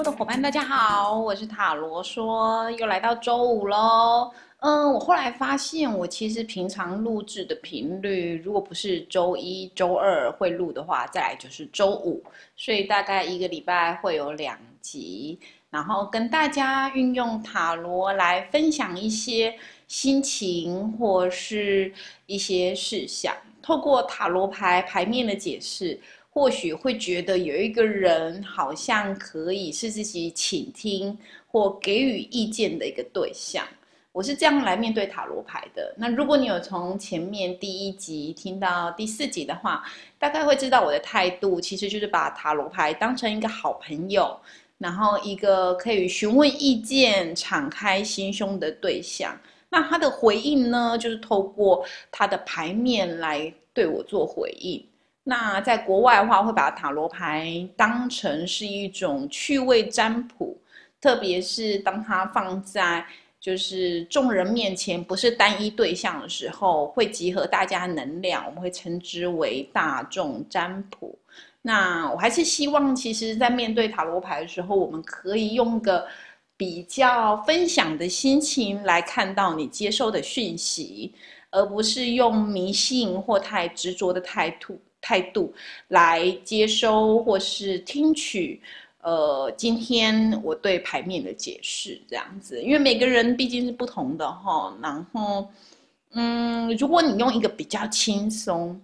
说的伙伴，大家好，我是塔罗说，又来到周五喽。嗯，我后来发现，我其实平常录制的频率，如果不是周一周二会录的话，再来就是周五，所以大概一个礼拜会有两集，然后跟大家运用塔罗来分享一些心情或是一些事项，透过塔罗牌牌面的解释。或许会觉得有一个人好像可以是自己倾听或给予意见的一个对象，我是这样来面对塔罗牌的。那如果你有从前面第一集听到第四集的话，大概会知道我的态度其实就是把塔罗牌当成一个好朋友，然后一个可以询问意见、敞开心胸的对象。那他的回应呢，就是透过他的牌面来对我做回应。那在国外的话，会把塔罗牌当成是一种趣味占卜，特别是当它放在就是众人面前，不是单一对象的时候，会集合大家能量，我们会称之为大众占卜。那我还是希望，其实，在面对塔罗牌的时候，我们可以用个比较分享的心情来看到你接收的讯息，而不是用迷信或太执着的态度。态度来接收或是听取，呃，今天我对牌面的解释这样子，因为每个人毕竟是不同的哈。然后，嗯，如果你用一个比较轻松、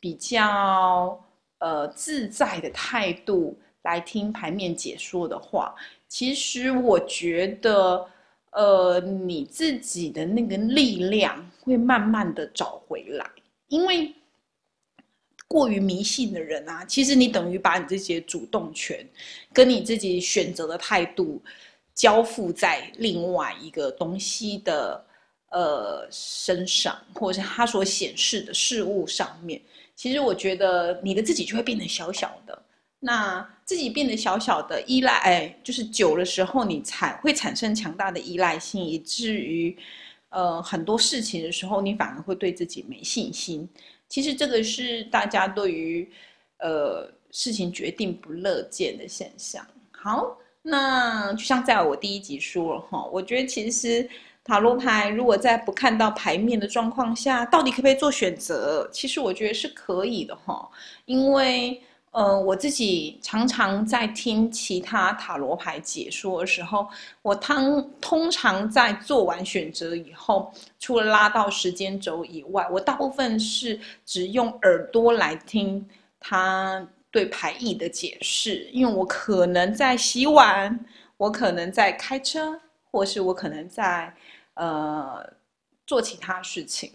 比较呃自在的态度来听牌面解说的话，其实我觉得，呃，你自己的那个力量会慢慢的找回来，因为。过于迷信的人啊，其实你等于把你这些主动权，跟你自己选择的态度，交付在另外一个东西的呃身上，或者是他所显示的事物上面。其实我觉得你的自己就会变得小小的，那自己变得小小的依赖，哎，就是久的时候你产会产生强大的依赖性，以至于呃很多事情的时候，你反而会对自己没信心。其实这个是大家对于，呃，事情决定不乐见的现象。好，那就像在我第一集说了哈，我觉得其实塔罗牌如果在不看到牌面的状况下，到底可不可以做选择？其实我觉得是可以的哈，因为。呃，我自己常常在听其他塔罗牌解说的时候，我通通常在做完选择以后，除了拉到时间轴以外，我大部分是只用耳朵来听他对牌意的解释，因为我可能在洗碗，我可能在开车，或是我可能在呃做其他事情。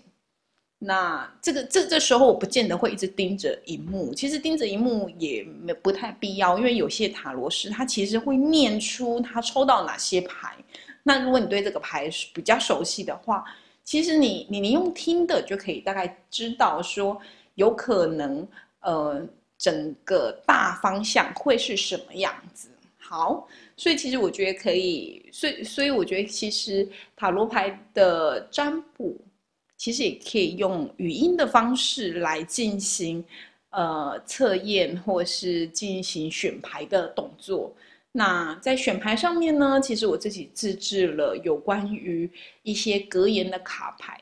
那这个这这时候我不见得会一直盯着荧幕，其实盯着荧幕也没不太必要，因为有些塔罗师他其实会念出他抽到哪些牌。那如果你对这个牌比较熟悉的话，其实你你你用听的就可以大概知道说有可能呃整个大方向会是什么样子。好，所以其实我觉得可以，所以所以我觉得其实塔罗牌的占卜。其实也可以用语音的方式来进行，呃，测验或是进行选牌的动作。那在选牌上面呢，其实我自己自制了有关于一些格言的卡牌。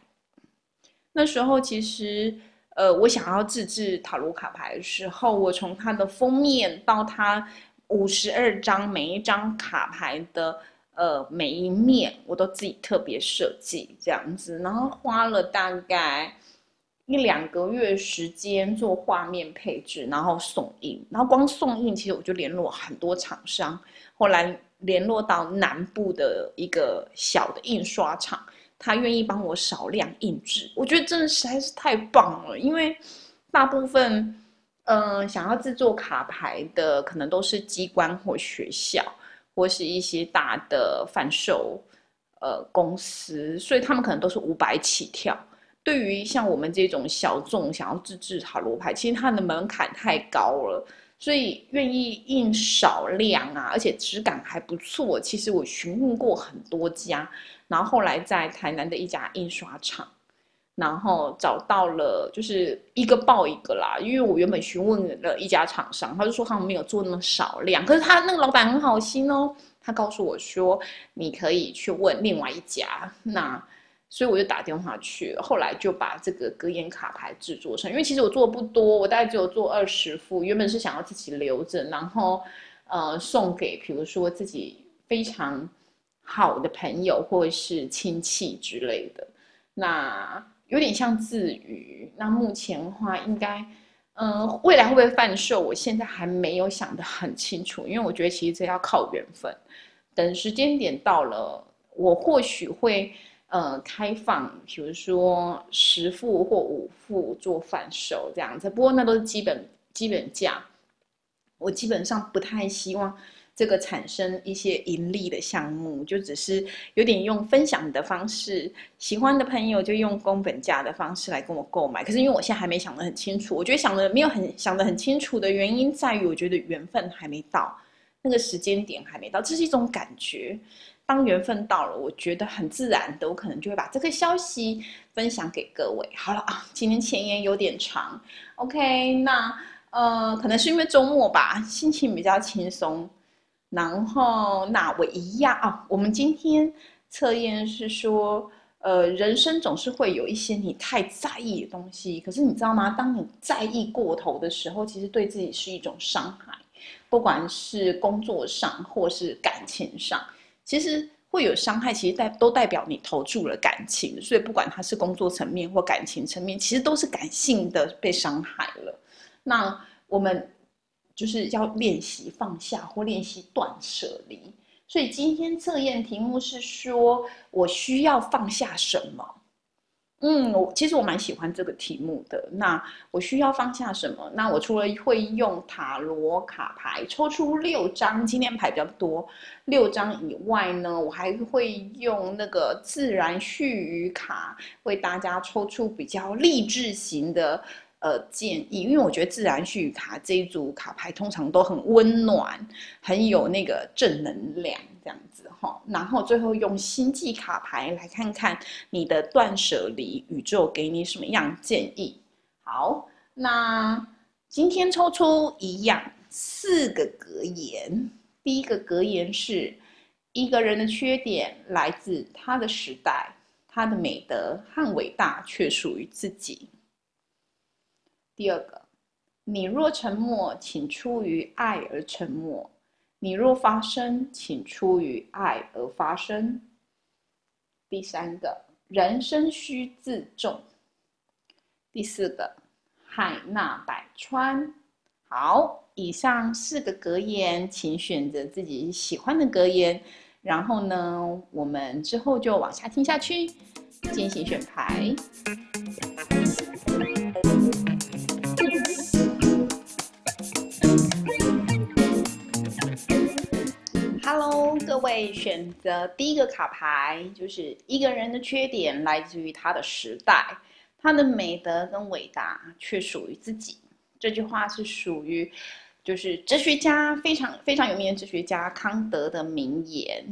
那时候其实，呃，我想要自制塔罗卡牌的时候，我从它的封面到它五十二张每一张卡牌的。呃，每一面我都自己特别设计这样子，然后花了大概一两个月时间做画面配置，然后送印，然后光送印，其实我就联络很多厂商，后来联络到南部的一个小的印刷厂，他愿意帮我少量印制，我觉得真的实在是太棒了，因为大部分嗯想要制作卡牌的，可能都是机关或学校。或是一些大的贩售呃公司，所以他们可能都是五百起跳。对于像我们这种小众想要自制塔罗牌，其实它的门槛太高了，所以愿意印少量啊，而且质感还不错。其实我询问过很多家，然后后来在台南的一家印刷厂，然后找到了就是一个报一个啦。因为我原本询问了一家厂商，他就说他们没有做那么少量，可是他那个老板很好心哦，他告诉我说你可以去问另外一家。那所以我就打电话去，后来就把这个格言卡牌制作成。因为其实我做的不多，我大概只有做二十副。原本是想要自己留着，然后呃送给比如说自己非常好的朋友或者是亲戚之类的。那有点像自娱。那目前的话，应该嗯未来会不会贩售，我现在还没有想得很清楚，因为我觉得其实这要靠缘分。等时间点到了，我或许会。呃，开放，比如说十副或五副做贩售这样子，不过那都是基本基本价。我基本上不太希望这个产生一些盈利的项目，就只是有点用分享的方式，喜欢的朋友就用工本价的方式来跟我购买。可是因为我现在还没想得很清楚，我觉得想的没有很想得很清楚的原因在于，我觉得缘分还没到，那个时间点还没到，这是一种感觉。当缘分到了，我觉得很自然的，我可能就会把这个消息分享给各位。好了啊，今天前言有点长，OK，那呃，可能是因为周末吧，心情比较轻松。然后那我一样啊，我们今天测验是说，呃，人生总是会有一些你太在意的东西，可是你知道吗？当你在意过头的时候，其实对自己是一种伤害，不管是工作上或是感情上。其实会有伤害，其实代都代表你投注了感情，所以不管它是工作层面或感情层面，其实都是感性的被伤害了。那我们就是要练习放下或练习断舍离。所以今天测验题目是说，我需要放下什么？嗯，我其实我蛮喜欢这个题目的。那我需要放下什么？那我除了会用塔罗卡牌抽出六张，今天牌比较多，六张以外呢，我还会用那个自然序语卡为大家抽出比较励志型的呃建议。因为我觉得自然序卡这一组卡牌通常都很温暖，很有那个正能量，这样。子哈，然后最后用星际卡牌来看看你的断舍离，宇宙给你什么样建议？好，那今天抽出一样四个格言。第一个格言是：一个人的缺点来自他的时代，他的美德和伟大却属于自己。第二个，你若沉默，请出于爱而沉默。你若发生，请出于爱而发生。第三个，人生需自重。第四个，海纳百川。好，以上四个格言，请选择自己喜欢的格言。然后呢，我们之后就往下听下去，进行选牌。各位选择第一个卡牌，就是一个人的缺点来自于他的时代，他的美德跟伟大却属于自己。这句话是属于，就是哲学家非常非常有名的哲学家康德的名言。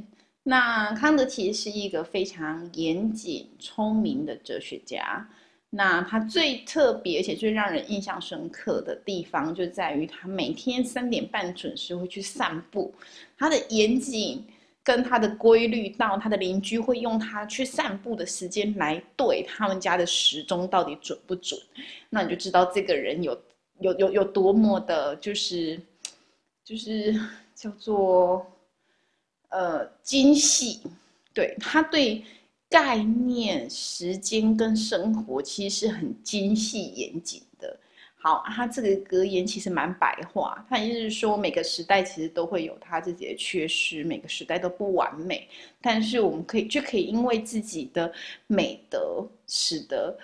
那康德其实是一个非常严谨、聪明的哲学家。那他最特别而且最让人印象深刻的地方，就在于他每天三点半准时会去散步。他的严谨。跟他的规律，到他的邻居会用他去散步的时间来对他们家的时钟到底准不准，那你就知道这个人有有有有多么的，就是就是叫做呃精细，对他对概念、时间跟生活其实是很精细严谨。好，他这个格言其实蛮白话，他意思是说每个时代其实都会有他自己的缺失，每个时代都不完美，但是我们可以就可以因为自己的美德，使得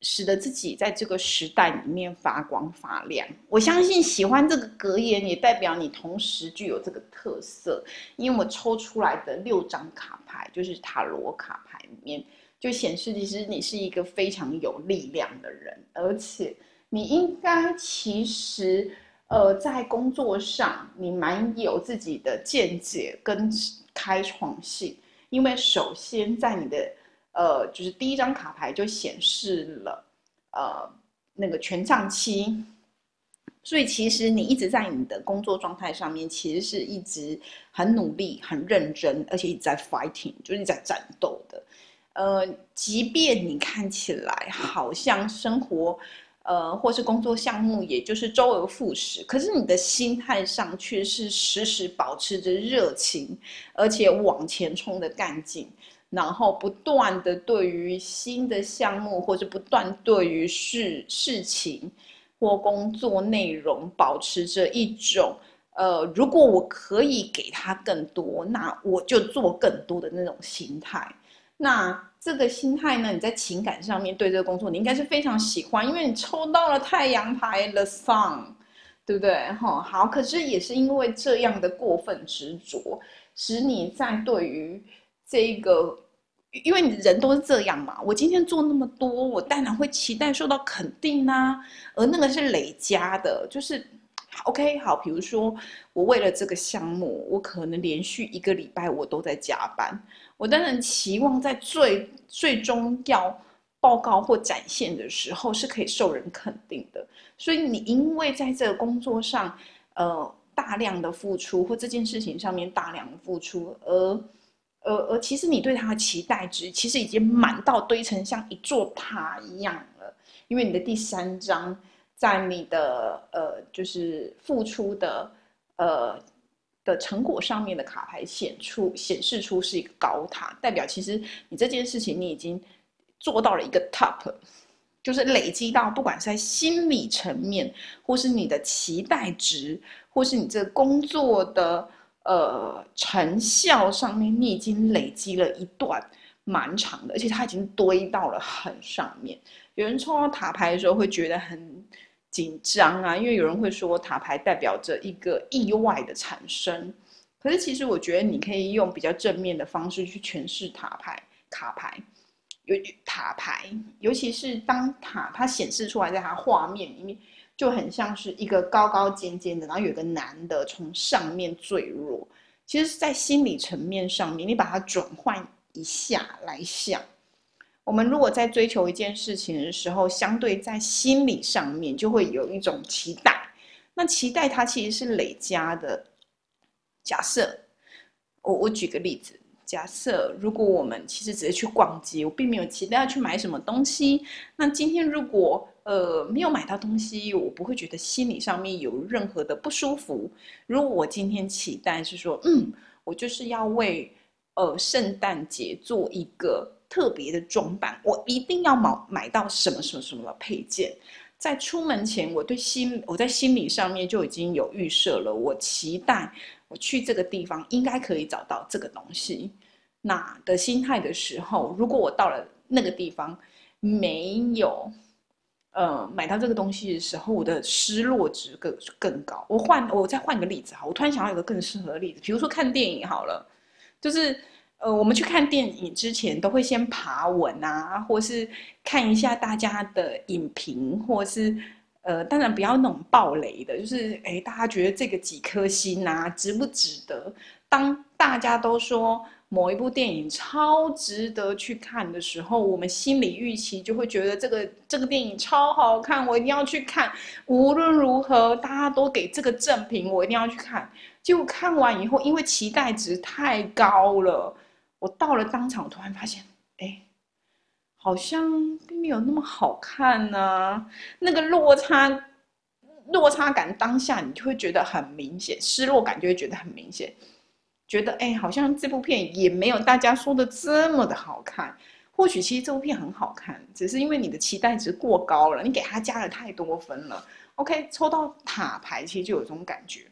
使得自己在这个时代里面发光发亮。我相信喜欢这个格言，也代表你同时具有这个特色，因为我抽出来的六张卡牌就是塔罗卡牌里面就显示，其实你是一个非常有力量的人，而且。你应该其实，呃，在工作上你蛮有自己的见解跟开创性，因为首先在你的呃，就是第一张卡牌就显示了呃那个权杖七。所以其实你一直在你的工作状态上面，其实是一直很努力、很认真，而且一直在 fighting，就是在战斗的。呃，即便你看起来好像生活，呃，或是工作项目，也就是周而复始，可是你的心态上却是时时保持着热情，而且往前冲的干劲，然后不断的对于新的项目，或者不断对于事事情。或工作内容保持着一种，呃，如果我可以给他更多，那我就做更多的那种心态。那这个心态呢？你在情感上面对这个工作，你应该是非常喜欢，因为你抽到了太阳牌 The Sun，对不对？哈，好。可是也是因为这样的过分执着，使你在对于这个。因为你人都是这样嘛，我今天做那么多，我当然会期待受到肯定呐。而那个是累加的，就是，OK，好，比如说我为了这个项目，我可能连续一个礼拜我都在加班，我当然期望在最最终要报告或展现的时候是可以受人肯定的。所以你因为在这个工作上，呃，大量的付出或这件事情上面大量的付出，而。而而其实你对他的期待值其实已经满到堆成像一座塔一样了，因为你的第三章在你的呃就是付出的呃的成果上面的卡牌显出显示出是一个高塔，代表其实你这件事情你已经做到了一个 top，就是累积到不管是在心理层面，或是你的期待值，或是你这工作的。呃，成效上面你已经累积了一段蛮长的，而且它已经堆到了很上面。有人抽到塔牌的时候会觉得很紧张啊，因为有人会说塔牌代表着一个意外的产生。可是其实我觉得你可以用比较正面的方式去诠释塔牌卡牌，有塔牌，尤其是当塔它显示出来在它画面里面。就很像是一个高高尖尖的，然后有个男的从上面坠落。其实是在心理层面上面，你把它转换一下来想，我们如果在追求一件事情的时候，相对在心理上面就会有一种期待。那期待它其实是累加的。假设我我举个例子，假设如果我们其实只是去逛街，我并没有期待要去买什么东西。那今天如果呃，没有买到东西，我不会觉得心理上面有任何的不舒服。如果我今天期待是说，嗯，我就是要为呃圣诞节做一个特别的装扮，我一定要买买到什么什么什么配件，在出门前，我对心我在心理上面就已经有预设了，我期待我去这个地方应该可以找到这个东西。那的心态的时候，如果我到了那个地方没有。呃，买到这个东西的时候，我的失落值更更高。我换，我再换个例子哈，我突然想到一个更适合的例子，比如说看电影好了，就是呃，我们去看电影之前都会先爬文啊，或是看一下大家的影评，或是呃，当然不要那种暴雷的，就是哎，大家觉得这个几颗星啊，值不值得？当大家都说。某一部电影超值得去看的时候，我们心理预期就会觉得这个这个电影超好看，我一定要去看。无论如何，大家都给这个正评，我一定要去看。结果看完以后，因为期待值太高了，我到了当场，突然发现，哎，好像并没有那么好看呢。那个落差，落差感当下你就会觉得很明显，失落感就会觉得很明显。觉得哎，好像这部片也没有大家说的这么的好看。或许其实这部片很好看，只是因为你的期待值过高了，你给他加了太多分了。OK，抽到塔牌其实就有这种感觉。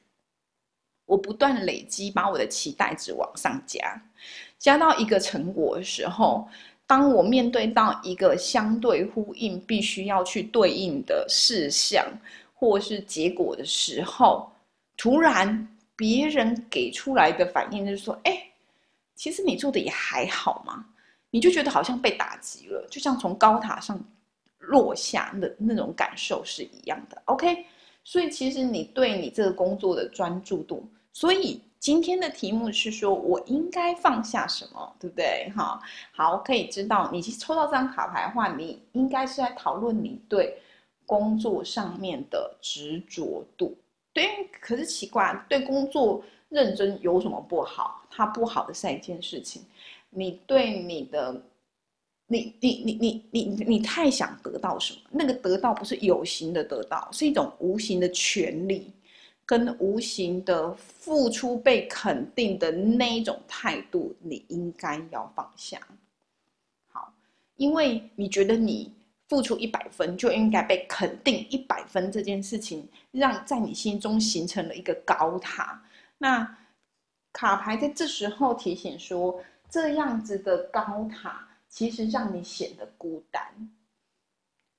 我不断累积，把我的期待值往上加，加到一个成果的时候，当我面对到一个相对呼应、必须要去对应的事项或是结果的时候，突然。别人给出来的反应就是说：“哎，其实你做的也还好嘛。”你就觉得好像被打击了，就像从高塔上落下的那种感受是一样的。OK，所以其实你对你这个工作的专注度，所以今天的题目是说我应该放下什么，对不对？哈，好，可以知道你抽到这张卡牌的话，你应该是在讨论你对工作上面的执着度。对，可是奇怪，对工作认真有什么不好？它不好的是一件事情，你对你的。你你你你你你太想得到什么？那个得到不是有形的得到，是一种无形的权利，跟无形的付出被肯定的那一种态度，你应该要放下。好，因为你觉得你付出一百分就应该被肯定一百分这件事情，让在你心中形成了一个高塔。那卡牌在这时候提醒说，这样子的高塔。其实让你显得孤单，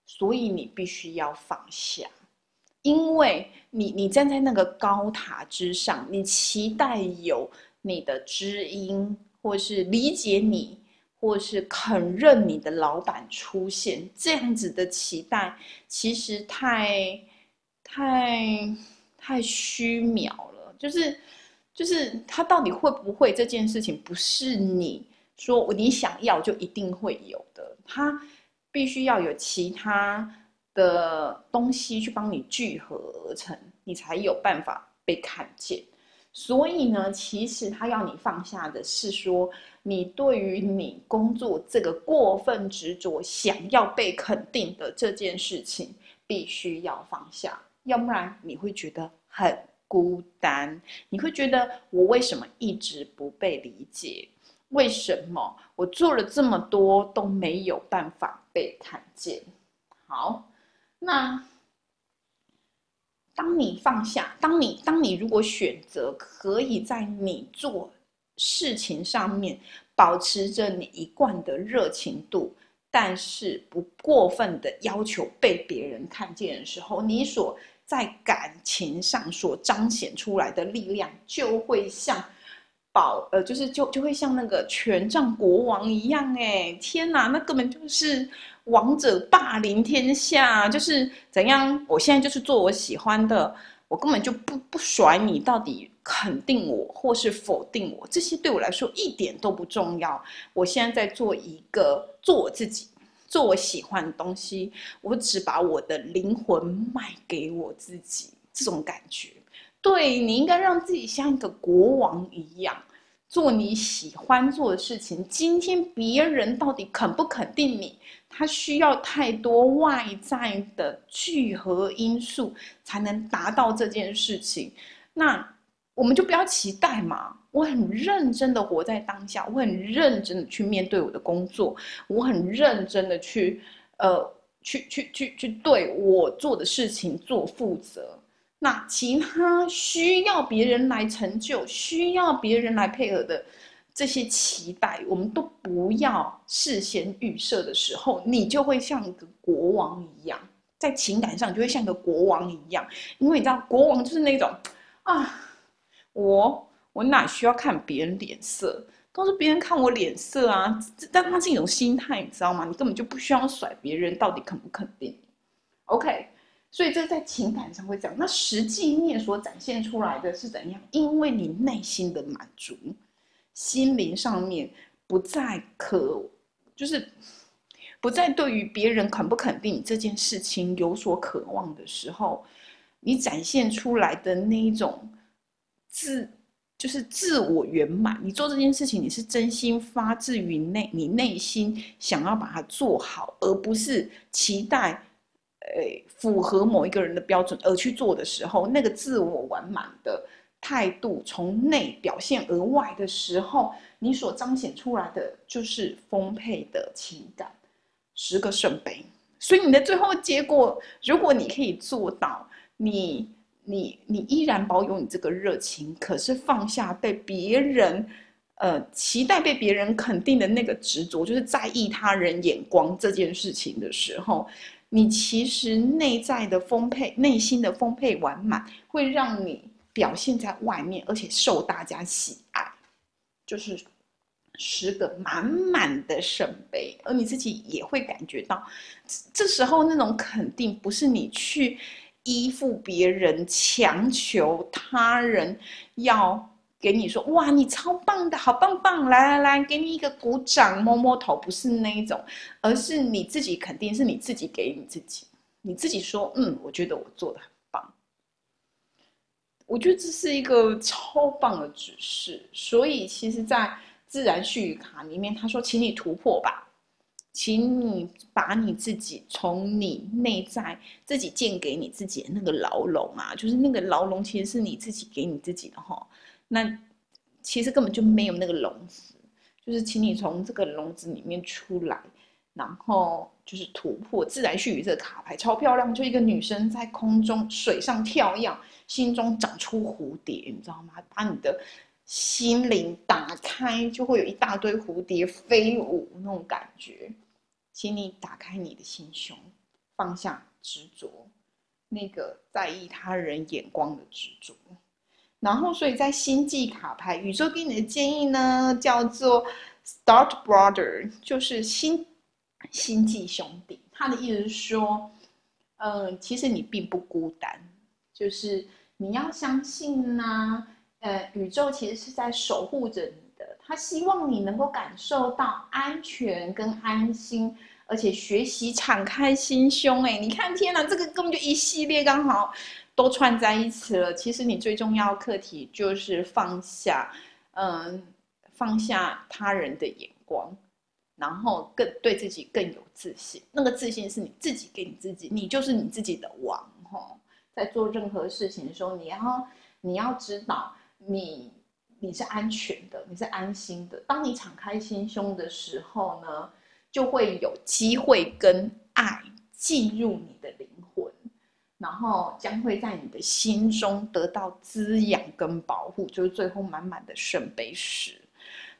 所以你必须要放下，因为你你站在那个高塔之上，你期待有你的知音，或是理解你，或是肯认你的老板出现，这样子的期待其实太太太虚渺了，就是就是他到底会不会这件事情，不是你。说你想要就一定会有的，他必须要有其他的东西去帮你聚合而成，你才有办法被看见。所以呢，其实他要你放下的是说，你对于你工作这个过分执着、想要被肯定的这件事情，必须要放下，要不然你会觉得很孤单，你会觉得我为什么一直不被理解？为什么我做了这么多都没有办法被看见？好，那当你放下，当你当你如果选择可以在你做事情上面保持着你一贯的热情度，但是不过分的要求被别人看见的时候，你所在感情上所彰显出来的力量就会像。保呃，就是就就会像那个权杖国王一样，哎，天哪，那根本就是王者霸凌天下，就是怎样？我现在就是做我喜欢的，我根本就不不甩你，到底肯定我或是否定我，这些对我来说一点都不重要。我现在在做一个做我自己，做我喜欢的东西，我只把我的灵魂卖给我自己，这种感觉。对你应该让自己像一个国王一样，做你喜欢做的事情。今天别人到底肯不肯定你？他需要太多外在的聚合因素才能达到这件事情。那我们就不要期待嘛。我很认真的活在当下，我很认真的去面对我的工作，我很认真的去呃去去去去对我做的事情做负责。那其他需要别人来成就、需要别人来配合的这些期待，我们都不要事先预设的时候，你就会像一个国王一样，在情感上就会像个国王一样，因为你知道，国王就是那种啊，我我哪需要看别人脸色，都是别人看我脸色啊，但它是一种心态，你知道吗？你根本就不需要甩别人到底肯不肯定，OK。所以这在情感上会这样，那实际面所展现出来的是怎样？因为你内心的满足，心灵上面不再渴，就是不再对于别人肯不肯定这件事情有所渴望的时候，你展现出来的那一种自，就是自我圆满。你做这件事情，你是真心发自于内，你内心想要把它做好，而不是期待。诶，符合某一个人的标准而去做的时候，那个自我完满的态度从内表现而外的时候，你所彰显出来的就是丰沛的情感，十个圣杯。所以你的最后结果，如果你可以做到，你你你依然保有你这个热情，可是放下被别人呃期待被别人肯定的那个执着，就是在意他人眼光这件事情的时候。你其实内在的丰沛，内心的丰沛完满，会让你表现在外面，而且受大家喜爱，就是十个满满的圣杯，而你自己也会感觉到，这时候那种肯定不是你去依附别人，强求他人要给你说哇，你超棒的，好棒棒，来来来，给你一个鼓掌，摸摸头，不是那一种，而是你自己肯定是你自己给你自己，你自己说，嗯，我觉得我做的很棒，我觉得这是一个超棒的指示。所以其实，在自然序语卡里面，他说，请你突破吧。请你把你自己从你内在自己建给你自己的那个牢笼啊，就是那个牢笼其实是你自己给你自己的哈。那其实根本就没有那个笼子，就是请你从这个笼子里面出来，然后就是突破。自然序语这个卡牌超漂亮，就一个女生在空中水上跳跃，心中长出蝴蝶，你知道吗？把你的心灵打开，就会有一大堆蝴蝶飞舞那种感觉。请你打开你的心胸，放下执着，那个在意他人眼光的执着。然后，所以在星际卡牌，宇宙给你的建议呢，叫做 “Start Brother”，就是星星际兄弟。他的意思是说，嗯，其实你并不孤单，就是你要相信呢，呃，宇宙其实是在守护着你的，他希望你能够感受到安全跟安心。而且学习敞开心胸，哎，你看，天哪，这个根本就一系列刚好都串在一起了。其实你最重要课题就是放下，嗯，放下他人的眼光，然后更对自己更有自信。那个自信是你自己给你自己，你就是你自己的王，哈。在做任何事情的时候，你要你要知道，你你是安全的，你是安心的。当你敞开心胸的时候呢？就会有机会跟爱进入你的灵，然后将会在你的心中得到滋养跟保护，就是最后满满的圣杯十。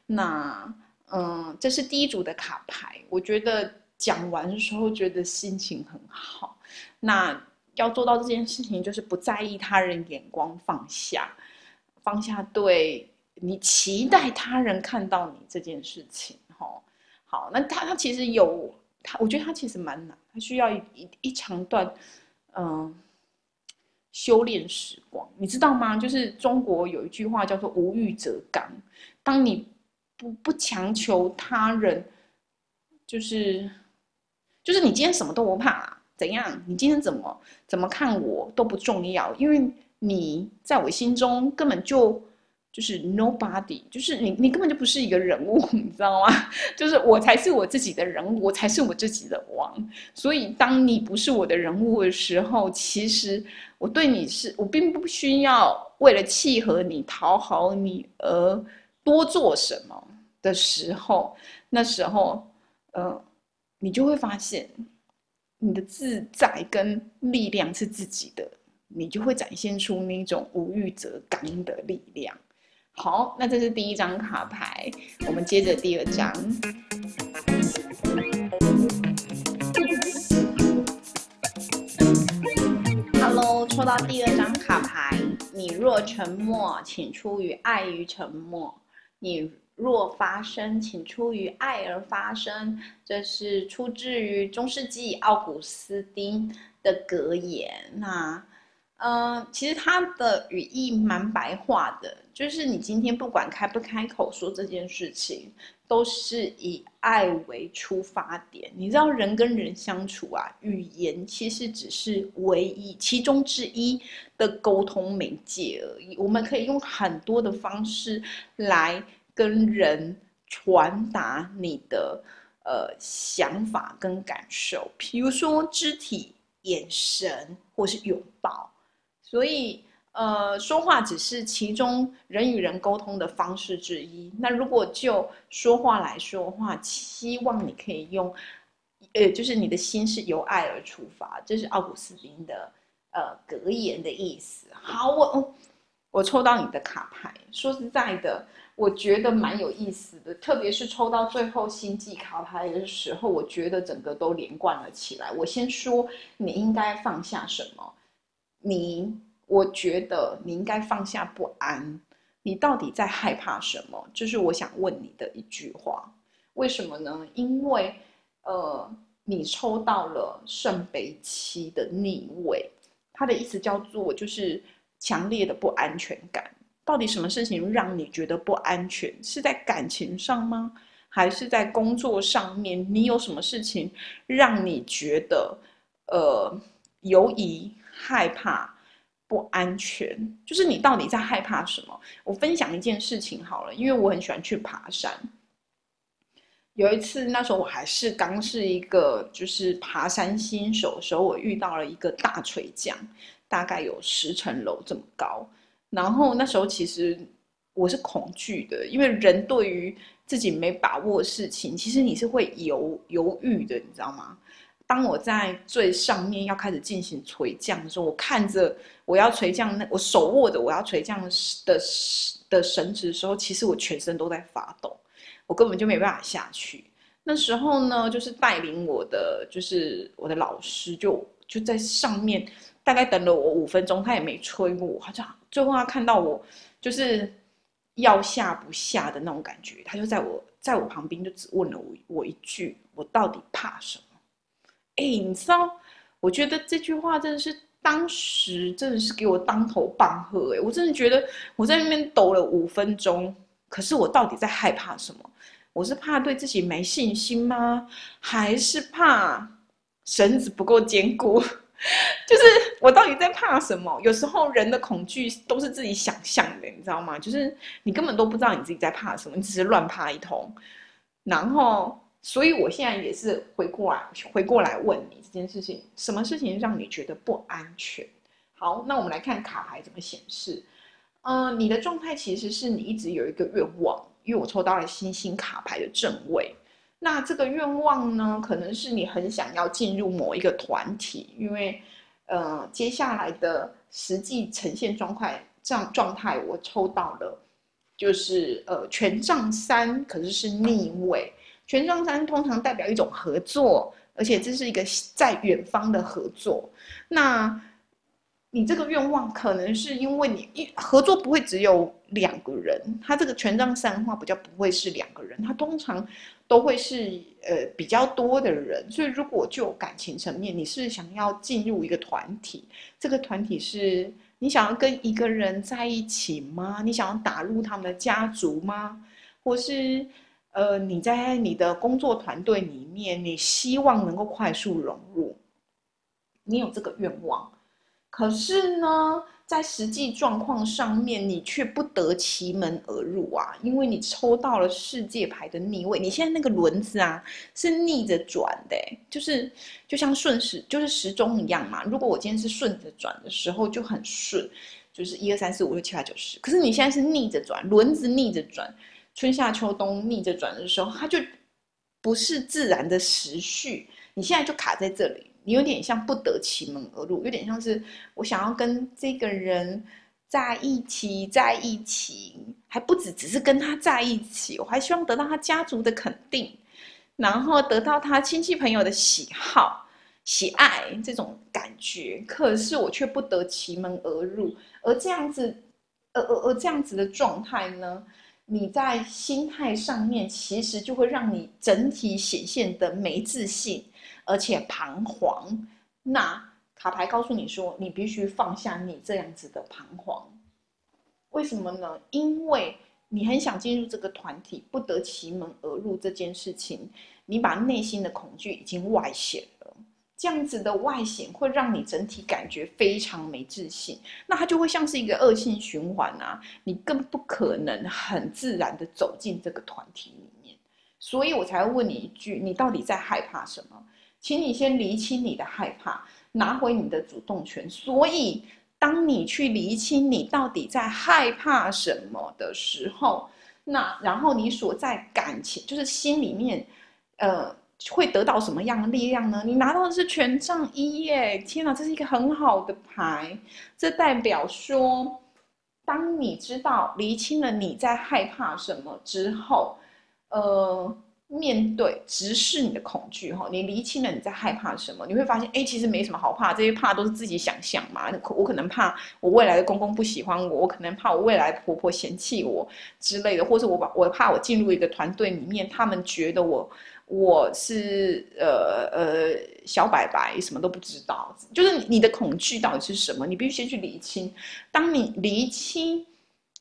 那嗯，这是第一组的卡牌，我觉得讲完的时候觉得心情很好。那要做到这件事情，就是不在意他人眼光，放下，放下对你期待他人看到你这件事情。好，那他他其实有他，我觉得他其实蛮难，他需要一一一长段，嗯，修炼时光，你知道吗？就是中国有一句话叫做“无欲则刚”，当你不不强求他人，就是就是你今天什么都不怕，怎样？你今天怎么怎么看我都不重要，因为你在我心中根本就。就是 nobody，就是你，你根本就不是一个人物，你知道吗？就是我才是我自己的人物，我才是我自己的王。所以，当你不是我的人物的时候，其实我对你是我并不需要为了契合你、讨好你而多做什么的时候，那时候，呃，你就会发现你的自在跟力量是自己的，你就会展现出那种无欲则刚的力量。好，那这是第一张卡牌，我们接着第二张。Hello，抽到第二张卡牌，你若沉默，请出于爱于沉默；你若发声，请出于爱而发声。这是出自于中世纪奥古斯丁的格言。那。嗯，其实它的语义蛮白话的，就是你今天不管开不开口说这件事情，都是以爱为出发点。你知道人跟人相处啊，语言其实只是唯一其中之一的沟通媒介而已。我们可以用很多的方式来跟人传达你的呃想法跟感受，比如说肢体、眼神或是拥抱。所以，呃，说话只是其中人与人沟通的方式之一。那如果就说话来说话，希望你可以用，呃，就是你的心是由爱而出发，这是奥古斯丁的呃格言的意思。好，我我抽到你的卡牌，说实在的，我觉得蛮有意思的，特别是抽到最后星际卡牌的时候，我觉得整个都连贯了起来。我先说，你应该放下什么？你，我觉得你应该放下不安。你到底在害怕什么？这是我想问你的一句话。为什么呢？因为，呃，你抽到了圣杯七的逆位，它的意思叫做就是强烈的不安全感。到底什么事情让你觉得不安全？是在感情上吗？还是在工作上面？你有什么事情让你觉得呃犹疑、害怕、不安全？就是你到底在害怕什么？我分享一件事情好了，因为我很喜欢去爬山。有一次，那时候我还是刚是一个就是爬山新手的时候，我遇到了一个大垂降，大概有十层楼这么高。然后那时候其实我是恐惧的，因为人对于自己没把握的事情，其实你是会犹犹豫的，你知道吗？当我在最上面要开始进行垂降的时候，我看着我要垂降，那我手握着我要垂降的的绳子的时候，其实我全身都在发抖。我根本就没办法下去。那时候呢，就是带领我的，就是我的老师，就就在上面，大概等了我五分钟，他也没催我。好像最后他看到我就是要下不下的那种感觉，他就在我在我旁边就只问了我我一句：我到底怕什么？哎，你知道，我觉得这句话真的是当时真的是给我当头棒喝。哎，我真的觉得我在那边抖了五分钟。可是我到底在害怕什么？我是怕对自己没信心吗？还是怕绳子不够坚固？就是我到底在怕什么？有时候人的恐惧都是自己想象的，你知道吗？就是你根本都不知道你自己在怕什么，你只是乱怕一通。然后，所以我现在也是回过来，回过来问你这件事情：什么事情让你觉得不安全？好，那我们来看卡牌怎么显示。嗯，你的状态其实是你一直有一个愿望，因为我抽到了星星卡牌的正位。那这个愿望呢，可能是你很想要进入某一个团体，因为，呃，接下来的实际呈现状态这样状态，我抽到了，就是呃权杖三，可是是逆位。权杖三通常代表一种合作，而且这是一个在远方的合作。那你这个愿望可能是因为你一合作不会只有两个人，他这个权杖三的话比较不会是两个人，他通常都会是呃比较多的人。所以如果就感情层面，你是想要进入一个团体，这个团体是你想要跟一个人在一起吗？你想要打入他们的家族吗？或是呃你在你的工作团队里面，你希望能够快速融入，你有这个愿望。可是呢，在实际状况上面，你却不得其门而入啊！因为你抽到了世界牌的逆位，你现在那个轮子啊是逆着转的，就是就像顺时，就是时钟一样嘛。如果我今天是顺着转的时候就很顺，就是一二三四五六七八九十。可是你现在是逆着转，轮子逆着转，春夏秋冬逆着转的时候，它就不是自然的时序。你现在就卡在这里。你有点像不得其门而入，有点像是我想要跟这个人在一起，在一起，还不止只是跟他在一起，我还希望得到他家族的肯定，然后得到他亲戚朋友的喜好、喜爱这种感觉。可是我却不得其门而入，而这样子，而而而这样子的状态呢？你在心态上面其实就会让你整体显现的没自信。而且彷徨，那卡牌告诉你说，你必须放下你这样子的彷徨。为什么呢？因为你很想进入这个团体，不得其门而入这件事情，你把内心的恐惧已经外显。这样子的外显会让你整体感觉非常没自信，那它就会像是一个恶性循环啊！你更不可能很自然的走进这个团体里面。所以我才会问你一句：你到底在害怕什么？请你先厘清你的害怕，拿回你的主动权。所以，当你去厘清你到底在害怕什么的时候，那然后你所在感情，就是心里面，呃，会得到什么样的力量呢？你拿到的是权杖一耶！天哪，这是一个很好的牌，这代表说，当你知道厘清了你在害怕什么之后，呃。面对直视你的恐惧，哈，你厘清了你在害怕什么，你会发现，哎，其实没什么好怕，这些怕都是自己想象嘛。我可能怕我未来的公公不喜欢我，我可能怕我未来婆婆嫌弃我之类的，或者我把我怕我进入一个团队里面，他们觉得我我是呃呃小白白，什么都不知道。就是你的恐惧到底是什么？你必须先去理清。当你理清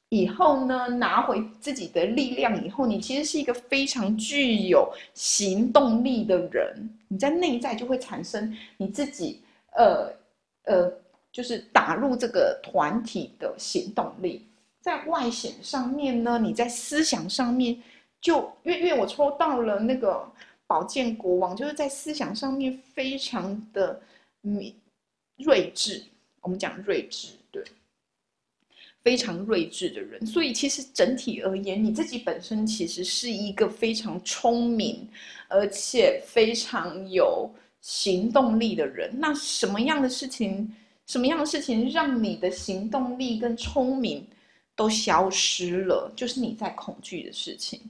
以后呢，拿回自己的力量以后，你其实是一个非常具有行动力的人。你在内在就会产生你自己，呃呃，就是打入这个团体的行动力。在外显上面呢，你在思想上面就，因为因为我抽到了那个宝剑国王，就是在思想上面非常的敏睿智。我们讲睿智，对。非常睿智的人，所以其实整体而言，你自己本身其实是一个非常聪明，而且非常有行动力的人。那什么样的事情，什么样的事情让你的行动力跟聪明都消失了？就是你在恐惧的事情。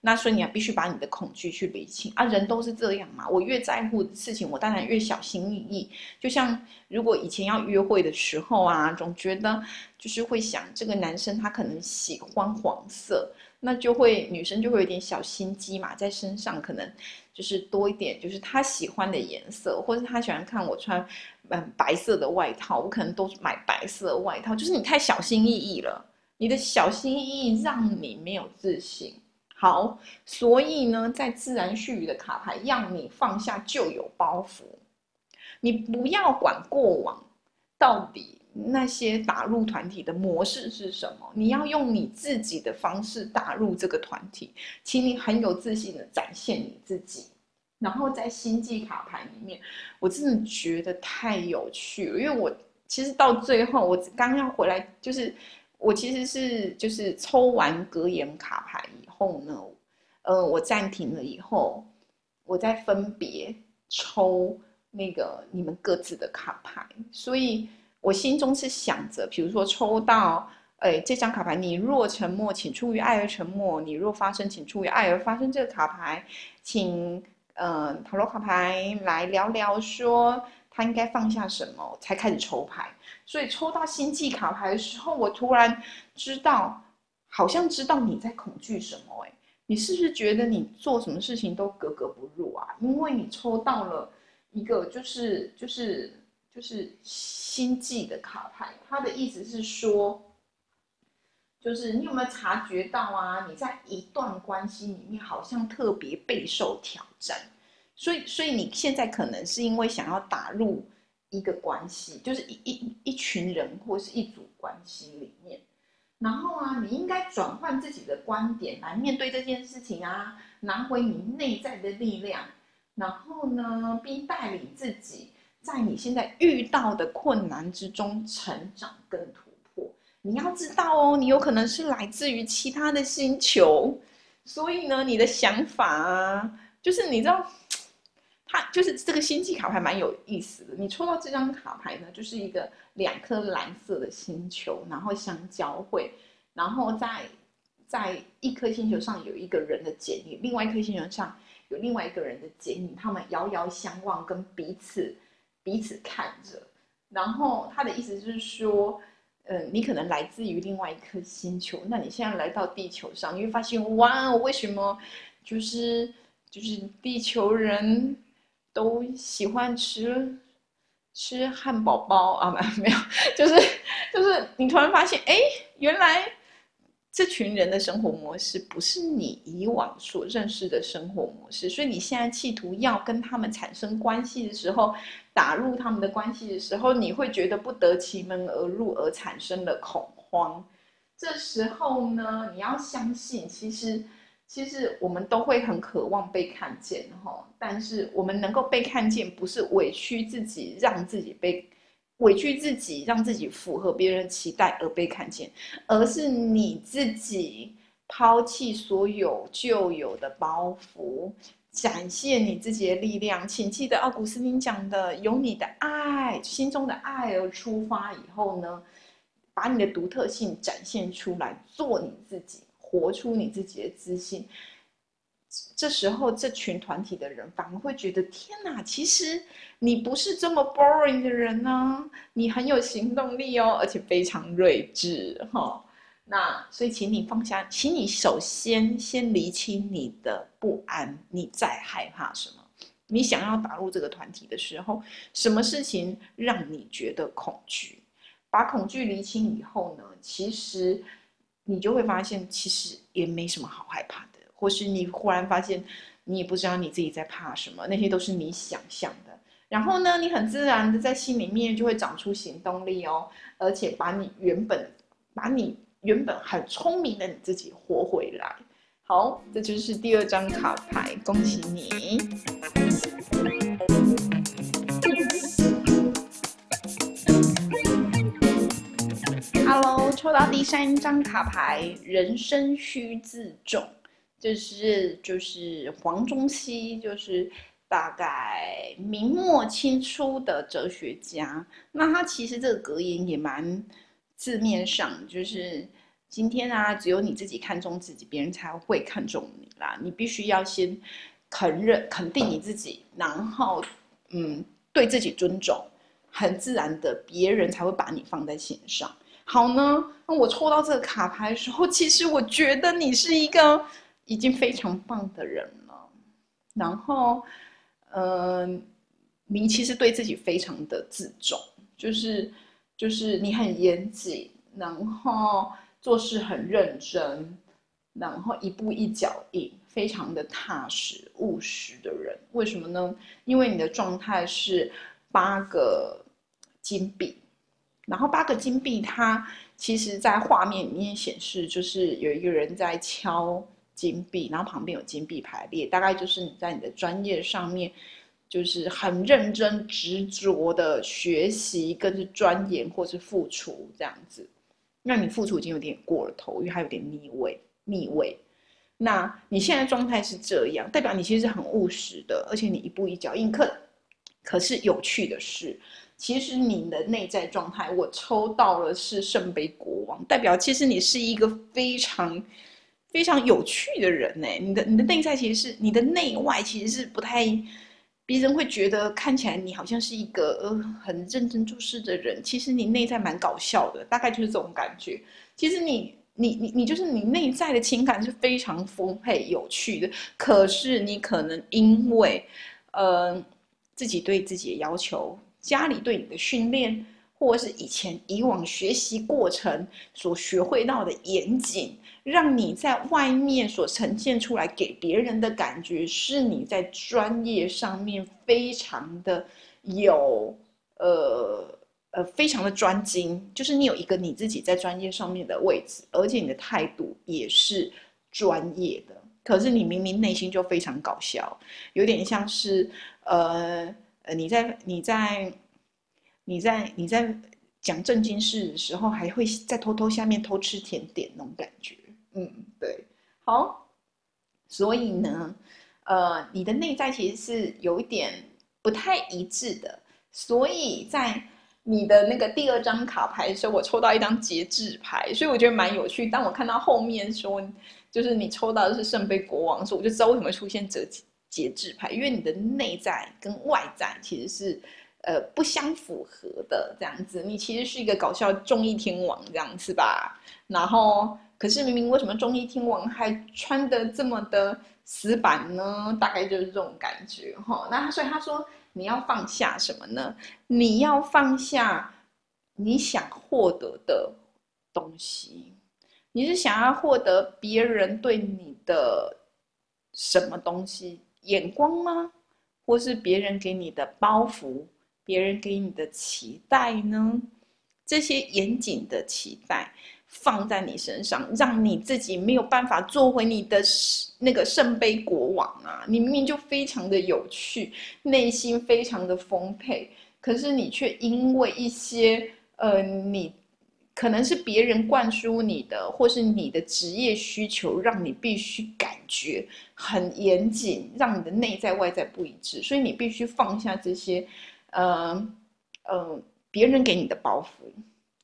那所以你要必须把你的恐惧去理清啊，人都是这样嘛。我越在乎的事情，我当然越小心翼翼。就像如果以前要约会的时候啊，总觉得就是会想这个男生他可能喜欢黄色，那就会女生就会有点小心机嘛，在身上可能就是多一点，就是他喜欢的颜色，或者他喜欢看我穿嗯白色的外套，我可能都买白色外套。就是你太小心翼翼了，你的小心翼翼让你没有自信。好，所以呢，在自然序语的卡牌，让你放下旧有包袱，你不要管过往到底那些打入团体的模式是什么，你要用你自己的方式打入这个团体，请你很有自信的展现你自己。然后在星际卡牌里面，我真的觉得太有趣了，因为我其实到最后，我刚要回来，就是我其实是就是抽完格言卡牌以。后呢，呃，我暂停了以后，我再分别抽那个你们各自的卡牌，所以我心中是想着，比如说抽到，哎，这张卡牌，你若沉默，请出于爱而沉默；你若发生，请出于爱而发生。这个卡牌，请，呃，塔罗卡牌来聊聊，说他应该放下什么，才开始抽牌。所以抽到星际卡牌的时候，我突然知道。好像知道你在恐惧什么哎，你是不是觉得你做什么事情都格格不入啊？因为你抽到了一个就是就是就是星际的卡牌，它的意思是说，就是你有没有察觉到啊？你在一段关系里面好像特别备受挑战，所以所以你现在可能是因为想要打入一个关系，就是一一一群人或是一组关系里面。然后啊，你应该转换自己的观点来面对这件事情啊，拿回你内在的力量，然后呢，并带领自己在你现在遇到的困难之中成长跟突破。你要知道哦，你有可能是来自于其他的星球，所以呢，你的想法啊，就是你知道。它就是这个星际卡牌蛮有意思的。你抽到这张卡牌呢，就是一个两颗蓝色的星球，然后相交汇，然后在在一颗星球上有一个人的剪影，另外一颗星球上有另外一个人的剪影，他们遥遥相望，跟彼此彼此看着。然后他的意思就是说，嗯，你可能来自于另外一颗星球，那你现在来到地球上，你会发现，哇，为什么就是就是地球人？都喜欢吃吃汉堡包啊？没没有，就是就是你突然发现，哎，原来这群人的生活模式不是你以往所认识的生活模式，所以你现在企图要跟他们产生关系的时候，打入他们的关系的时候，你会觉得不得其门而入，而产生了恐慌。这时候呢，你要相信，其实。其实我们都会很渴望被看见，哈，但是我们能够被看见，不是委屈自己，让自己被委屈自己，让自己符合别人期待而被看见，而是你自己抛弃所有旧有的包袱，展现你自己的力量。请记得奥古斯丁讲的，由你的爱，心中的爱而出发以后呢，把你的独特性展现出来，做你自己。活出你自己的自信，这时候这群团体的人反而会觉得：天哪，其实你不是这么 boring 的人呢，你很有行动力哦，而且非常睿智哈。那所以，请你放下，请你首先先理清你的不安，你在害怕什么？你想要打入这个团体的时候，什么事情让你觉得恐惧？把恐惧理清以后呢，其实。你就会发现其实也没什么好害怕的，或是你忽然发现你也不知道你自己在怕什么，那些都是你想象的。然后呢，你很自然的在心里面就会长出行动力哦，而且把你原本把你原本很聪明的你自己活回来。好，这就是第二张卡牌，恭喜你。抽到第三张卡牌，人生需自重，就是就是黄宗羲，就是。大概明末清初的哲学家，那他其实这个格言也蛮字面上，就是今天啊，只有你自己看重自己，别人才会看重你啦。你必须要先肯认、肯定你自己，然后嗯，对自己尊重，很自然的，别人才会把你放在心上。好呢，那我抽到这个卡牌的时候，其实我觉得你是一个已经非常棒的人了，然后。嗯，你其实对自己非常的自重，就是就是你很严谨，然后做事很认真，然后一步一脚印，非常的踏实务实的人。为什么呢？因为你的状态是八个金币，然后八个金币，它其实在画面里面显示就是有一个人在敲。金币，然后旁边有金币排列，大概就是你在你的专业上面，就是很认真执着的学习，跟是钻研或是付出这样子。那你付出已经有点过了头，因为还有点逆位，逆位。那你现在状态是这样，代表你其实是很务实的，而且你一步一脚印。可可是有趣的是，其实你的内在状态，我抽到了是圣杯国王，代表其实你是一个非常。非常有趣的人呢，你的你的内在其实是你的内外其实是不太，别人会觉得看起来你好像是一个呃很认真做事的人，其实你内在蛮搞笑的，大概就是这种感觉。其实你你你你就是你内在的情感是非常丰沛有趣的，可是你可能因为呃自己对自己的要求，家里对你的训练，或者是以前以往学习过程所学会到的严谨。让你在外面所呈现出来给别人的感觉，是你在专业上面非常的有，呃呃，非常的专精，就是你有一个你自己在专业上面的位置，而且你的态度也是专业的。可是你明明内心就非常搞笑，有点像是，呃呃，你在你在你在你在讲正经事的时候，还会在偷偷下面偷吃甜点那种感觉。嗯，对，好，所以呢，呃，你的内在其实是有一点不太一致的，所以在你的那个第二张卡牌的时候，我抽到一张节制牌，所以我觉得蛮有趣。当我看到后面说，就是你抽到的是圣杯国王的时候，我就知道为什么会出现这几节制牌，因为你的内在跟外在其实是呃不相符合的这样子。你其实是一个搞笑综艺天王这样子吧，然后。可是明明为什么综艺天王还穿的这么的死板呢？大概就是这种感觉哈。那所以他说你要放下什么呢？你要放下你想获得的东西。你是想要获得别人对你的什么东西眼光吗？或是别人给你的包袱？别人给你的期待呢？这些严谨的期待。放在你身上，让你自己没有办法做回你的那个圣杯国王啊！你明明就非常的有趣，内心非常的丰沛，可是你却因为一些呃，你可能是别人灌输你的，或是你的职业需求，让你必须感觉很严谨，让你的内在外在不一致，所以你必须放下这些，呃呃，别人给你的包袱。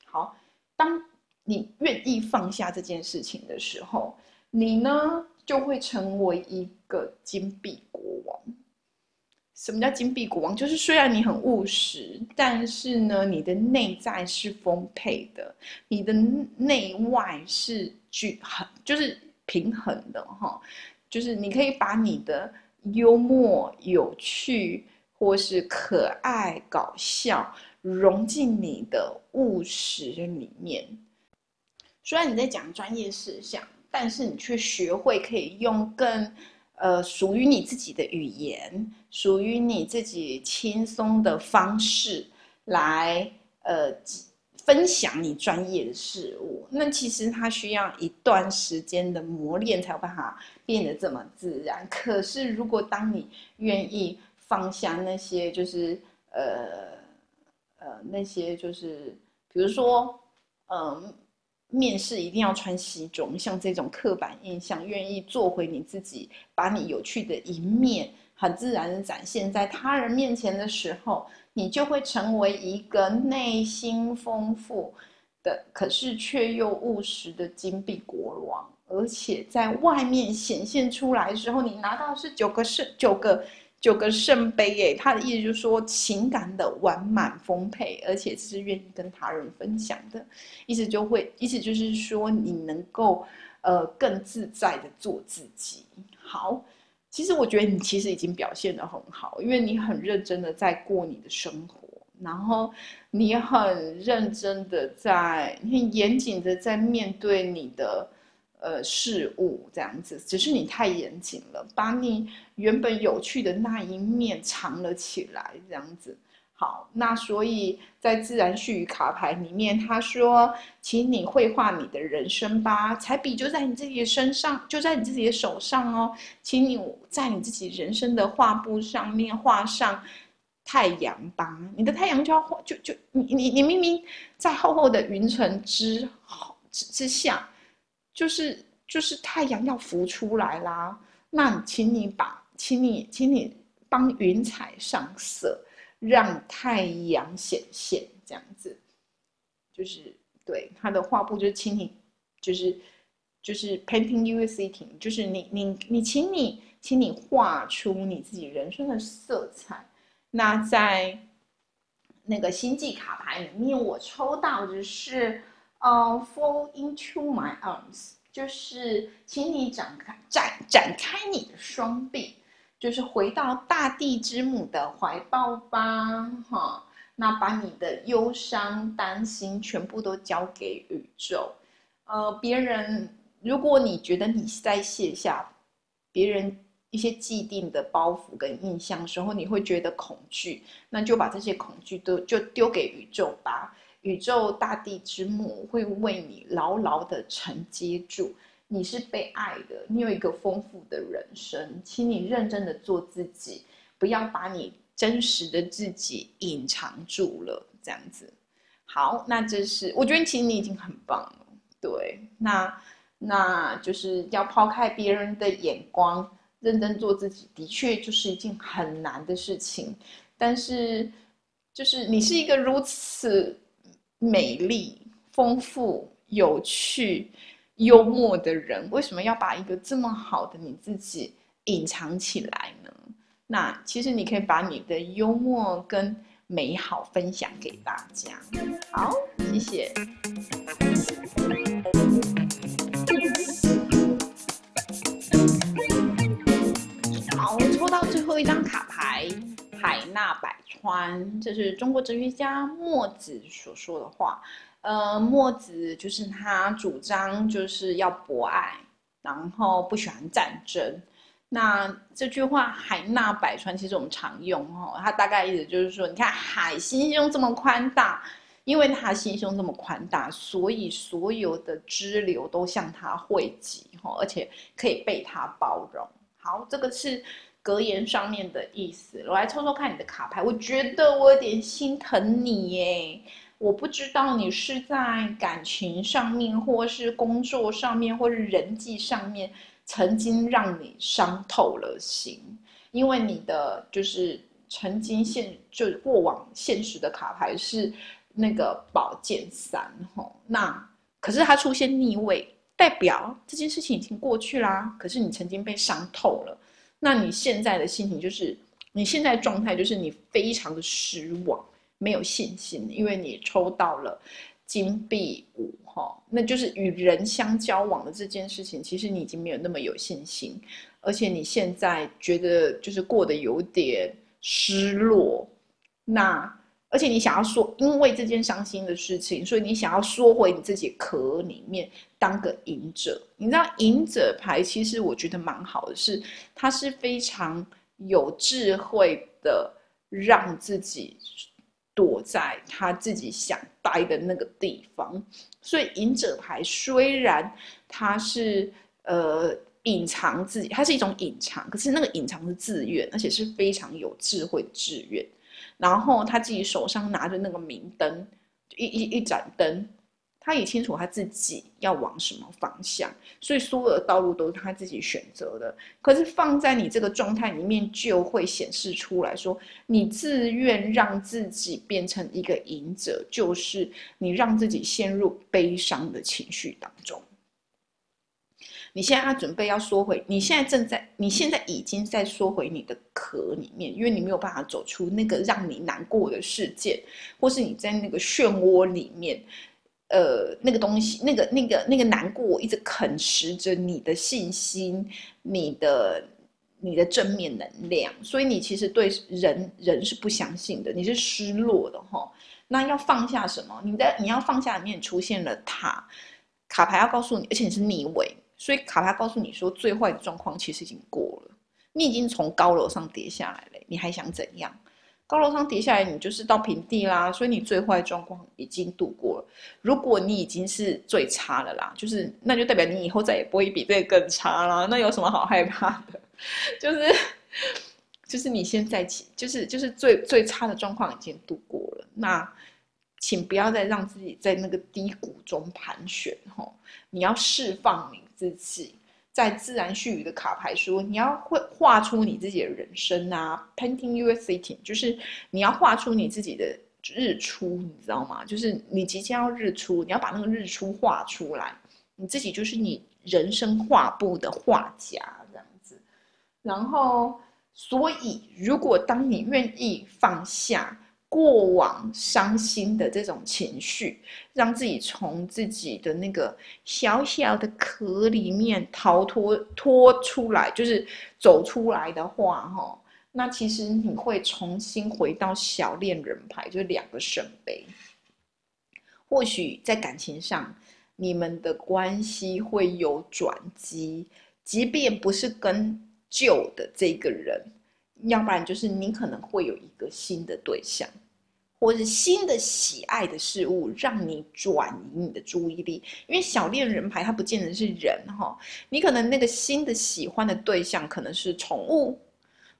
好，当。你愿意放下这件事情的时候，你呢就会成为一个金币国王。什么叫金币国王？就是虽然你很务实，但是呢，你的内在是丰沛的，你的内外是均衡，就是平衡的哈。就是你可以把你的幽默、有趣，或是可爱、搞笑融进你的务实里面。虽然你在讲专业事项，但是你却学会可以用更呃属于你自己的语言，属于你自己轻松的方式来呃分享你专业的事物。那其实它需要一段时间的磨练，才有办法变得这么自然。可是如果当你愿意放下那些，就是呃呃那些，就是比如说嗯。面试一定要穿西装，像这种刻板印象，愿意做回你自己，把你有趣的一面很自然的展现在他人面前的时候，你就会成为一个内心丰富的，可是却又务实的金币国王，而且在外面显现出来的时候，你拿到是九个是九个。九个圣杯，诶，他的意思就是说情感的完满丰沛，而且是愿意跟他人分享的，意思就会，意思就是说你能够，呃，更自在的做自己。好，其实我觉得你其实已经表现的很好，因为你很认真的在过你的生活，然后你很认真的在，很严谨的在面对你的。呃，事物这样子，只是你太严谨了，把你原本有趣的那一面藏了起来，这样子。好，那所以在自然序卡牌里面，他说，请你绘画你的人生吧，彩笔就在你自己的身上，就在你自己的手上哦，请你在你自己人生的画布上面画上太阳吧，你的太阳就要画，就就你你你明明在厚厚的云层之后之之下。就是就是太阳要浮出来啦，那请你把，请你请你帮云彩上色，让太阳显现，这样子，就是对他的画布，就是请你，就是就是 painting you sitting，就是你你你，请你请你画出你自己人生的色彩。那在那个星际卡牌里面，我抽到的是。呃，fall into my arms，就是请你展开展展开你的双臂，就是回到大地之母的怀抱吧，哈。那把你的忧伤、担心全部都交给宇宙。呃，别人，如果你觉得你在卸下别人一些既定的包袱跟印象时候，你会觉得恐惧，那就把这些恐惧都就丢给宇宙吧。宇宙大地之母会为你牢牢的承接住，你是被爱的，你有一个丰富的人生，请你认真的做自己，不要把你真实的自己隐藏住了，这样子。好，那这是我觉得其实你已经很棒了，对，那那就是要抛开别人的眼光，认真做自己，的确就是一件很难的事情，但是就是你是一个如此。美丽、丰富、有趣、幽默的人，为什么要把一个这么好的你自己隐藏起来呢？那其实你可以把你的幽默跟美好分享给大家。好，谢谢。好，抽到最后一张卡牌。海纳百川，这是中国哲学家墨子所说的话。呃，墨子就是他主张就是要博爱，然后不喜欢战争。那这句话“海纳百川”其实我们常用哦，它大概意思就是说，你看海心胸这么宽大，因为他心胸这么宽大，所以所有的支流都向他汇集哈，而且可以被他包容。好，这个是。格言上面的意思，我来抽抽看你的卡牌。我觉得我有点心疼你耶，我不知道你是在感情上面，或是工作上面，或是人际上面，曾经让你伤透了心。因为你的就是曾经现就过往现实的卡牌是那个宝剑三吼，那可是它出现逆位，代表这件事情已经过去啦。可是你曾经被伤透了。那你现在的心情就是，你现在状态就是你非常的失望，没有信心，因为你抽到了金币五哈，那就是与人相交往的这件事情，其实你已经没有那么有信心，而且你现在觉得就是过得有点失落。那而且你想要说，因为这件伤心的事情，所以你想要缩回你自己壳里面当个隐者。你知道隐者牌其实我觉得蛮好的，是它是非常有智慧的，让自己躲在他自己想待的那个地方。所以隐者牌虽然它是呃。隐藏自己，它是一种隐藏，可是那个隐藏是自愿，而且是非常有智慧的志愿。然后他自己手上拿着那个明灯，一一一盏灯，他也清楚他自己要往什么方向，所以所有的道路都是他自己选择的。可是放在你这个状态里面，就会显示出来说，你自愿让自己变成一个隐者，就是你让自己陷入悲伤的情绪当中。你现在要准备要缩回，你现在正在，你现在已经在缩回你的壳里面，因为你没有办法走出那个让你难过的事件，或是你在那个漩涡里面，呃，那个东西，那个那个那个难过一直啃食着你的信心，你的你的正面能量，所以你其实对人人是不相信的，你是失落的哈。那要放下什么？你在你要放下里面出现了塔卡牌要告诉你，而且你是逆位。所以卡牌告诉你说，最坏的状况其实已经过了，你已经从高楼上跌下来了，你还想怎样？高楼上跌下来，你就是到平地啦。所以你最坏的状况已经度过了。如果你已经是最差了啦，就是那就代表你以后再也不会比这个更差啦。那有什么好害怕的？就是就是你现在起，就是就是最最差的状况已经度过了。那请不要再让自己在那个低谷中盘旋吼，你要释放你。自己在自然序语的卡牌说，你要会画出你自己的人生啊，painting your city，就是你要画出你自己的日出，你知道吗？就是你即将要日出，你要把那个日出画出来，你自己就是你人生画布的画家这样子。然后，所以如果当你愿意放下。过往伤心的这种情绪，让自己从自己的那个小小的壳里面逃脱脱出来，就是走出来的话，哈，那其实你会重新回到小恋人牌，就两个圣杯。或许在感情上，你们的关系会有转机，即便不是跟旧的这个人，要不然就是你可能会有一个新的对象。或是新的喜爱的事物，让你转移你的注意力。因为小恋人牌它不见得是人哈，你可能那个新的喜欢的对象可能是宠物，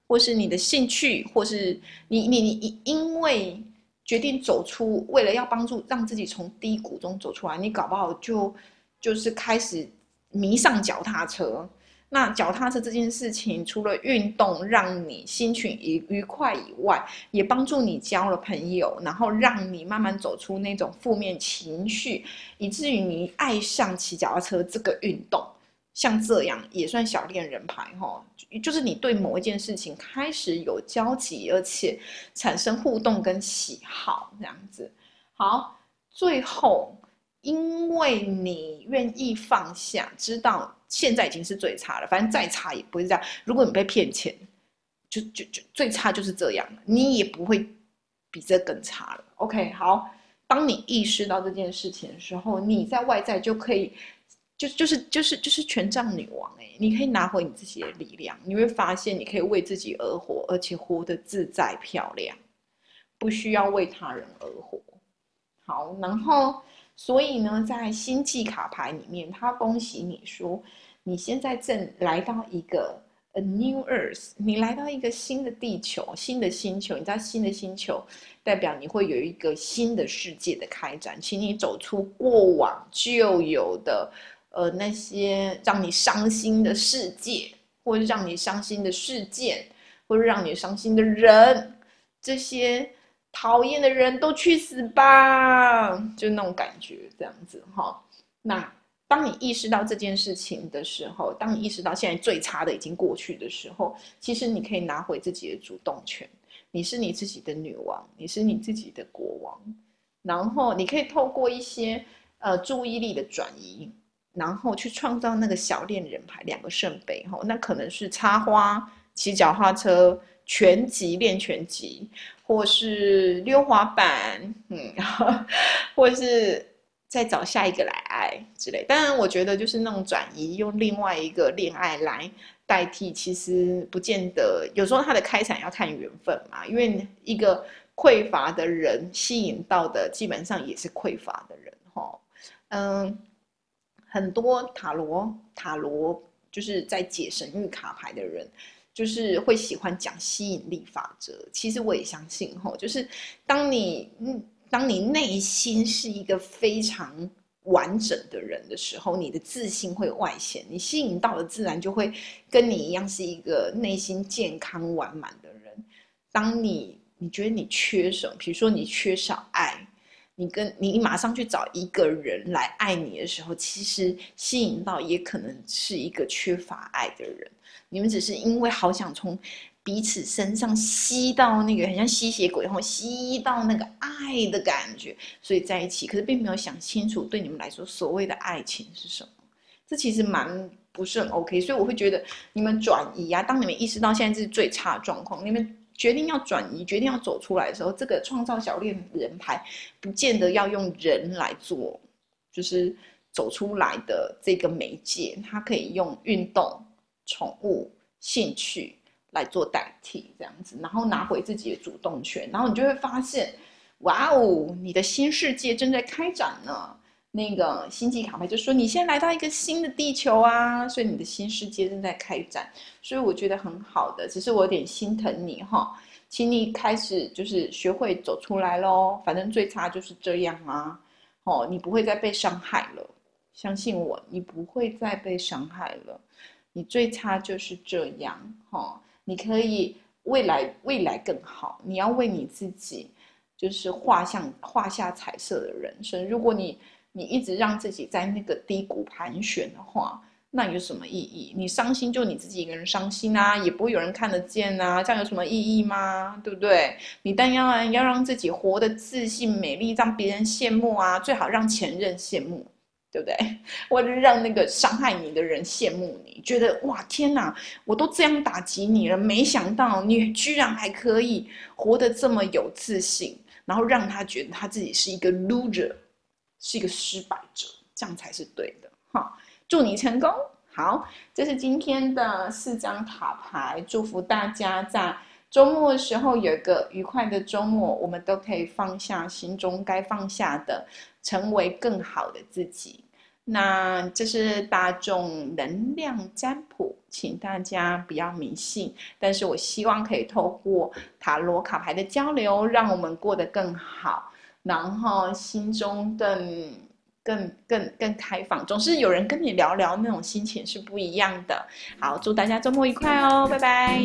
或是你的兴趣，或是你你你因为决定走出，为了要帮助让自己从低谷中走出来，你搞不好就就是开始迷上脚踏车。那脚踏车这件事情，除了运动让你心情愉愉快以外，也帮助你交了朋友，然后让你慢慢走出那种负面情绪，以至于你爱上骑脚踏车这个运动。像这样也算小恋人牌哈，就是你对某一件事情开始有交集，而且产生互动跟喜好这样子。好，最后因为你愿意放下，知道。现在已经是最差了，反正再差也不会这样。如果你被骗钱，就就就最差就是这样，你也不会比这更差了。OK，好，当你意识到这件事情的时候，你在外在就可以，就就是就是就是权杖女王哎，你可以拿回你自己的力量，你会发现你可以为自己而活，而且活得自在漂亮，不需要为他人而活。好，然后。所以呢，在星际卡牌里面，他恭喜你说，你现在正来到一个 a new earth，你来到一个新的地球、新的星球。你知道，新的星球代表你会有一个新的世界的开展，请你走出过往旧有的呃那些让你伤心的世界，或者让你伤心的事件，或者让你伤心的人，这些。讨厌的人都去死吧，就那种感觉，这样子哈。那当你意识到这件事情的时候，当你意识到现在最差的已经过去的时候，其实你可以拿回自己的主动权。你是你自己的女王，你是你自己的国王。然后你可以透过一些呃注意力的转移，然后去创造那个小恋人牌两个圣杯哈。那可能是插花、骑脚踏车、拳击练拳击，或是溜滑板，嗯，或是再找下一个来爱之类。当然，我觉得就是那种转移，用另外一个恋爱来代替，其实不见得。有时候他的开场要看缘分嘛，因为一个匮乏的人吸引到的，基本上也是匮乏的人，哈，嗯。很多塔罗塔罗就是在解神谕卡牌的人，就是会喜欢讲吸引力法则。其实我也相信吼，就是当你嗯，当你内心是一个非常完整的人的时候，你的自信会外显，你吸引到的自然就会跟你一样是一个内心健康完满的人。当你你觉得你缺什么，比如说你缺少爱。你跟你马上去找一个人来爱你的时候，其实吸引到也可能是一个缺乏爱的人。你们只是因为好想从彼此身上吸到那个很像吸血鬼，然后吸到那个爱的感觉，所以在一起。可是并没有想清楚，对你们来说所谓的爱情是什么。这其实蛮不是很 OK。所以我会觉得你们转移啊，当你们意识到现在是最差的状况，你们。决定要转移，决定要走出来的时候，这个创造小恋人牌，不见得要用人来做，就是走出来的这个媒介，它可以用运动、宠物、兴趣来做代替，这样子，然后拿回自己的主动权，然后你就会发现，哇哦，你的新世界正在开展呢。那个星际卡牌就说你现在来到一个新的地球啊，所以你的新世界正在开展，所以我觉得很好的，只是我有点心疼你哈，请你开始就是学会走出来喽，反正最差就是这样啊，哦，你不会再被伤害了，相信我，你不会再被伤害了，你最差就是这样哈，你可以未来未来更好，你要为你自己就是画像画下彩色的人生，如果你。你一直让自己在那个低谷盘旋的话，那有什么意义？你伤心就你自己一个人伤心啊，也不会有人看得见啊，这样有什么意义吗？对不对？你但要要让自己活得自信美丽，让别人羡慕啊，最好让前任羡慕，对不对？或者让那个伤害你的人羡慕你，觉得哇天哪，我都这样打击你了，没想到你居然还可以活得这么有自信，然后让他觉得他自己是一个 loser。是一个失败者，这样才是对的哈！祝你成功。好，这是今天的四张塔牌，祝福大家在周末的时候有一个愉快的周末，我们都可以放下心中该放下的，成为更好的自己。那这是大众能量占卜，请大家不要迷信，但是我希望可以透过塔罗卡牌的交流，让我们过得更好。然后心中更、更、更、更开放，总是有人跟你聊聊，那种心情是不一样的。好，祝大家周末愉快哦，拜拜。